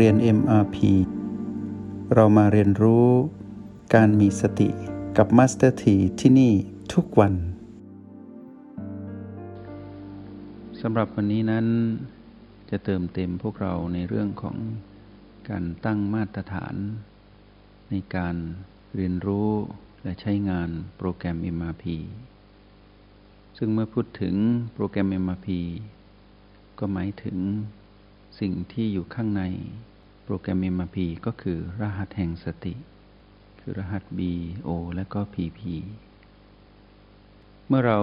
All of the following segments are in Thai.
เรียน MRP เรามาเรียนรู้การมีสติกับ Master T ที่ที่นี่ทุกวันสำหรับวันนี้นั้นจะเติมเต็มพวกเราในเรื่องของการตั้งมาตรฐาน ในการเรียนรู้และใช้งานโปรแกรม MRP ซึ่งเมื่อพูดถึงโปรแกรม MRP ก็หมายถึง สิ่งที่อยู่ข้างในโปรแกรม MRP ก็คือรหัสแห่งสติ คือรหัส B O และก็ PP เมื่อเรา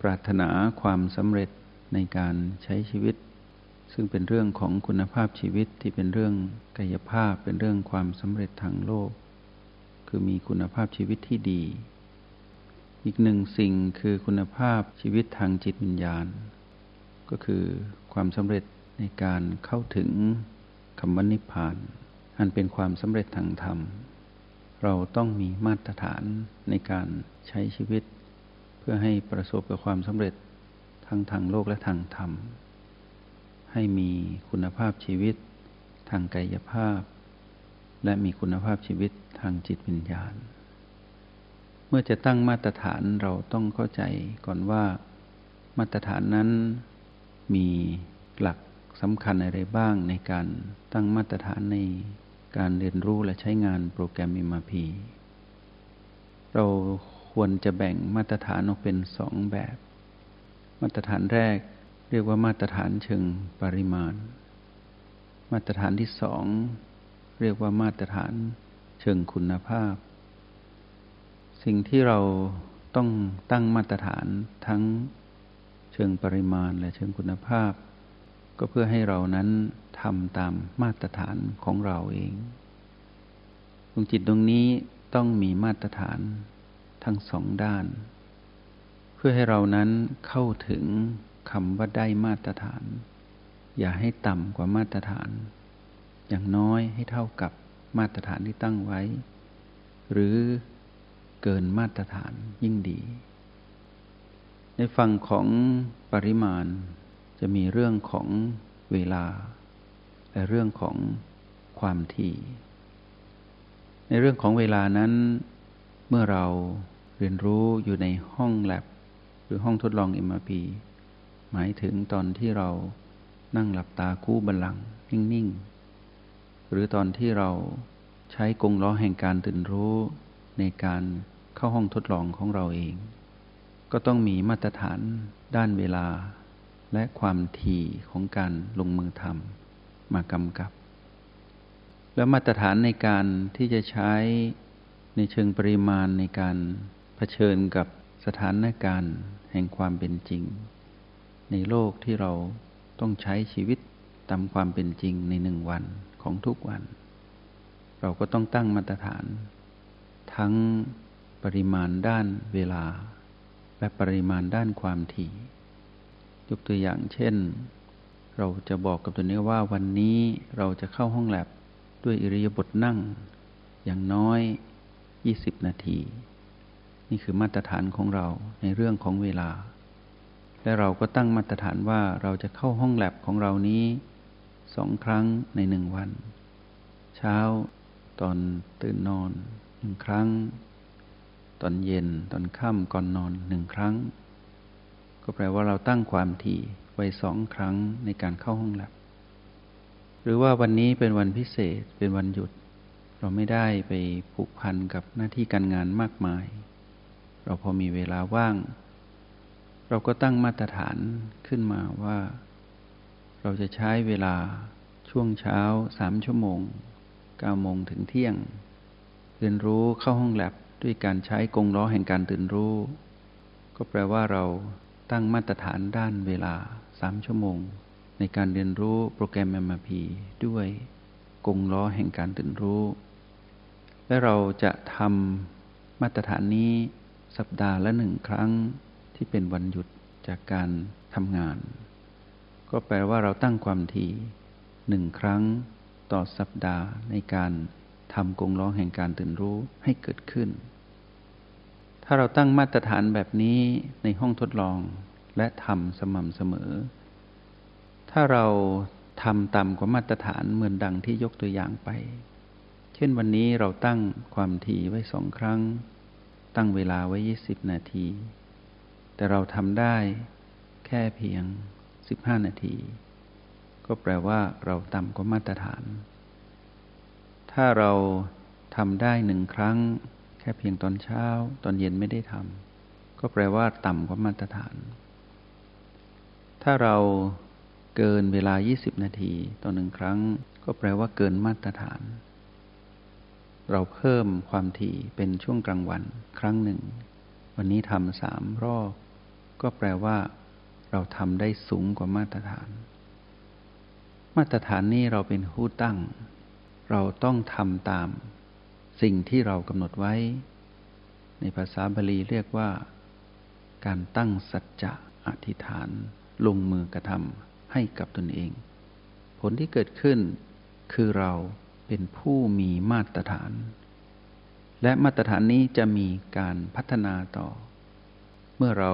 ปรารถนาความสำเร็จในการใช้ชีวิต ซึ่งเป็นเรื่องของคุณภาพชีวิตที่เป็นเรื่องกายภาพเป็นเรื่องความสำเร็จทางโลก คือมีคุณภาพชีวิตที่ดี อีกหนึ่งสิ่งคือคุณภาพชีวิตทางจิตวิญญาณ ก็คือความสำเร็จ ในการเข้าถึงคำว่านิพพาน อันเป็นความสำเร็จทางธรรม เราต้องมีมาตรฐานในการใช้ชีวิต เพื่อให้ประสบกับความสำเร็จทั้งทางโลกและทางธรรม ให้มีคุณภาพชีวิต ทางกายภาพ และมีคุณภาพชีวิตทางจิตวิญญาณ เมื่อจะตั้งมาตรฐานเราต้องเข้าใจก่อนว่า มาตรฐานนั้นมีหลัก สำคัญอะไรบ้างในการตั้งมาตรฐานในการเรียนรู้และใช้งานโปรแกรม MRP เราควรจะแบ่งมาตรฐานออกเป็นสองแบบ มาตรฐานแรกเรียกว่ามาตรฐานเชิงปริมาณ มาตรฐานที่สองเรียกว่ามาตรฐานเชิงคุณภาพ สิ่งที่เราต้องตั้งมาตรฐานทั้งเชิงปริมาณและเชิงคุณภาพ ก็เพื่อให้เรานั้นทำตามมาตรฐานของเราเองดวงจิตดวงนี้ต้องมีมาตรฐานทั้งสองด้าน เพื่อให้เรานั้นเข้าถึงคำว่าได้มาตรฐาน อย่าให้ต่ำกว่ามาตรฐาน อย่างน้อยให้เท่ากับมาตรฐานที่ตั้งไว้ หรือเกินมาตรฐานยิ่งดี ในฝั่งของปริมาณ จะมีเรื่องของเวลา และเรื่องของความถี่ ในเรื่องของเวลานั้น เมื่อเราเรียนรู้อยู่ในห้องแลบหรือห้องทดลอง MRP หมายถึงตอนที่เรานั่งหลับตาคู่บัลลังนิ่ง ๆ หรือตอนที่เราใช้กงล้อแห่งการตื่นรู้ในการเข้าห้องทดลองของเราเอง ก็ต้องมีมาตรฐานด้านเวลา และความถี่ของการลงมือทำมากำกับ แล้วมาตรฐานในการที่จะใช้ในเชิงปริมาณในการเผชิญกับสถานการณ์แห่งความเป็นจริง ในโลกที่เราต้องใช้ชีวิตตามความเป็นจริงในหนึ่งวันของทุกวัน เราก็ต้องตั้งมาตรฐาน ทั้งปริมาณด้านเวลา และปริมาณด้านความถี่ ยกตัวอย่างเช่น เราจะบอกกับตัวนี้ว่าวันนี้เราจะเข้าห้องแลบด้วยอิริยาบถนั่ง อย่างน้อย 20 นาที นี่คือมาตรฐานของเราในเรื่องของเวลา และเราก็ตั้งมาตรฐานว่าเราจะเข้าห้องแลบของเรานี้สองครั้งในหนึ่งวัน เช้าตอนตื่นนอนหนึ่งครั้ง ตอนเย็นตอนค่ำก่อนนอนหนึ่งครั้ง ก็แปลว่าเราตั้งความถี่ไว้สองครั้งในการเข้าห้องแลบหรือว่าวันนี้เป็นวันพิเศษเป็นวันหยุด เราไม่ได้ไปผูกพันกับหน้าที่การงานมากมาย เราพอมีเวลาว่าง เราก็ตั้งมาตรฐานขึ้นมาว่า เราจะใช้เวลาช่วงเช้าสามชั่วโมงเก้าโมงถึงเที่ยง เรียนรู้เข้าห้องแลบด้วยการใช้กงล้อแห่งการตื่นรู้ ก็แปลว่าเรา ตั้งมาตรฐานด้านเวลาสามชั่วโมง ในการเรียนรู้โปรแกรม MRP ด้วยกงล้อแห่งการตื่นรู้ และเราจะทำมาตรฐานนี้สัปดาห์ละหนึ่งครั้งที่เป็นวันหยุดจากการทำงาน ก็แปลว่าเราตั้งความถี่หนึ่งครั้งต่อสัปดาห์ในการทำกงล้อแห่งการตื่นรู้ให้เกิดขึ้น ถ้าเราตั้งมาตรฐานแบบนี้ในห้องทดลองและทำสม่ำเสมอ ถ้าเราทำต่ำกว่ามาตรฐานเหมือนดังที่ยกตัวอย่างไป เช่นวันนี้เราตั้งความถี่ไว้สองครั้ง ตั้งเวลาไว้ 20 นาที แต่เราทำได้แค่เพียง 15 นาที ก็แปลว่าเราต่ำกว่ามาตรฐาน ถ้าเราทำได้หนึ่งครั้ง แค่เพียงตอนเช้า ตอนเย็นไม่ได้ทำก็แปลว่าต่ำกว่ามาตรฐาน ถ้าเราเกินเวลา 20 นาทีต่อหนึ่งครั้ง ก็แปลว่าเกินมาตรฐาน เราเพิ่มความถี่เป็นช่วงกลางวันครั้งหนึ่ง วันนี้ทำสามรอบ ก็แปลว่า เราทำได้สูงกว่ามาตรฐาน มาตรฐานนี้เราเป็นผู้ตั้ง เราต้องทำตาม สิ่งที่เรากำหนดไว้ ในภาษาบาลีเรียกว่า การตั้งสัจจะอธิษฐาน ลงมือกระทำให้กับตนเอง ผลที่เกิดขึ้นคือเราเป็นผู้มีมาตรฐาน และมาตรฐานนี้จะมีการพัฒนาต่อ เมื่อเรา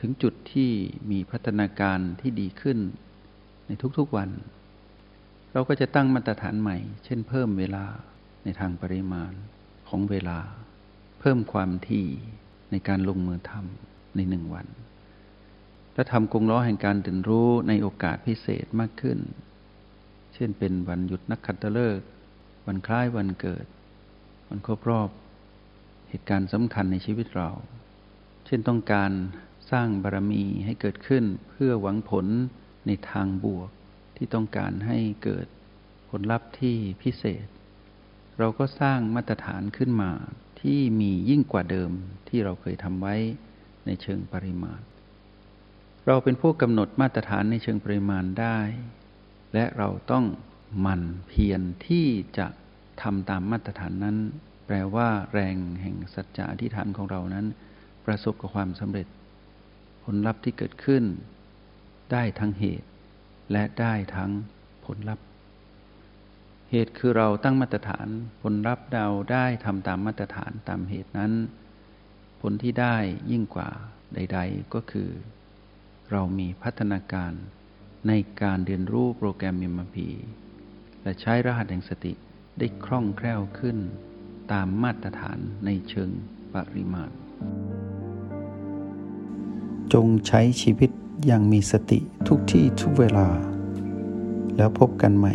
ถึงจุดที่มีพัฒนาการที่ดีขึ้น ในทุกๆวัน เราก็จะตั้งมาตรฐานใหม่ เช่นเพิ่มเวลา ในทางปริมาณของเวลา เพิ่มความถี่ในการลงมือทำในหนึ่งวัน และทำกงล้อแห่งการตื่นรู้ในโอกาสพิเศษมากขึ้น เช่นเป็นวันหยุดนักขัตฤกษ์วันคล้ายวันเกิด วันครบรอบเหตุการณ์สำคัญในชีวิตเรา เช่นต้องการสร้างบารมีให้เกิดขึ้นเพื่อหวังผลในทางบวกที่ต้องการให้เกิดผลลัพธ์ที่พิเศษ เราก็สร้างมาตรฐานขึ้นมาที่มียิ่งกว่าเดิมที่เราเคยทำไว้ในเชิงปริมาณ เราเป็นผู้กำหนดมาตรฐานในเชิงปริมาณได้ และเราต้องมั่นเพียรที่จะทำตามมาตรฐานนั้น แปลว่าแรงแห่งสัจจะอธิษฐานของเรานั้น ประสบกับความสำเร็จ ผลลัพธ์ที่เกิดขึ้น ได้ทั้งเหตุ และได้ทั้งผลลัพธ์ เหตุคือเราตั้งมาตรฐาน ผลรับเดาได้ทำตามมาตรฐานตามเหตุนั้น ผลที่ได้ยิ่งกว่าใด ๆ ก็คือ เรามีพัฒนาการในการเรียนรู้โปรแกรมมิมพีและใช้รหัสแห่งสติได้คล่องแคล่วขึ้น ตามมาตรฐานในเชิงปริมาณจงใช้ชีวิตอย่างมีสติทุกที่ทุกเวลา แล้วพบกันใหม่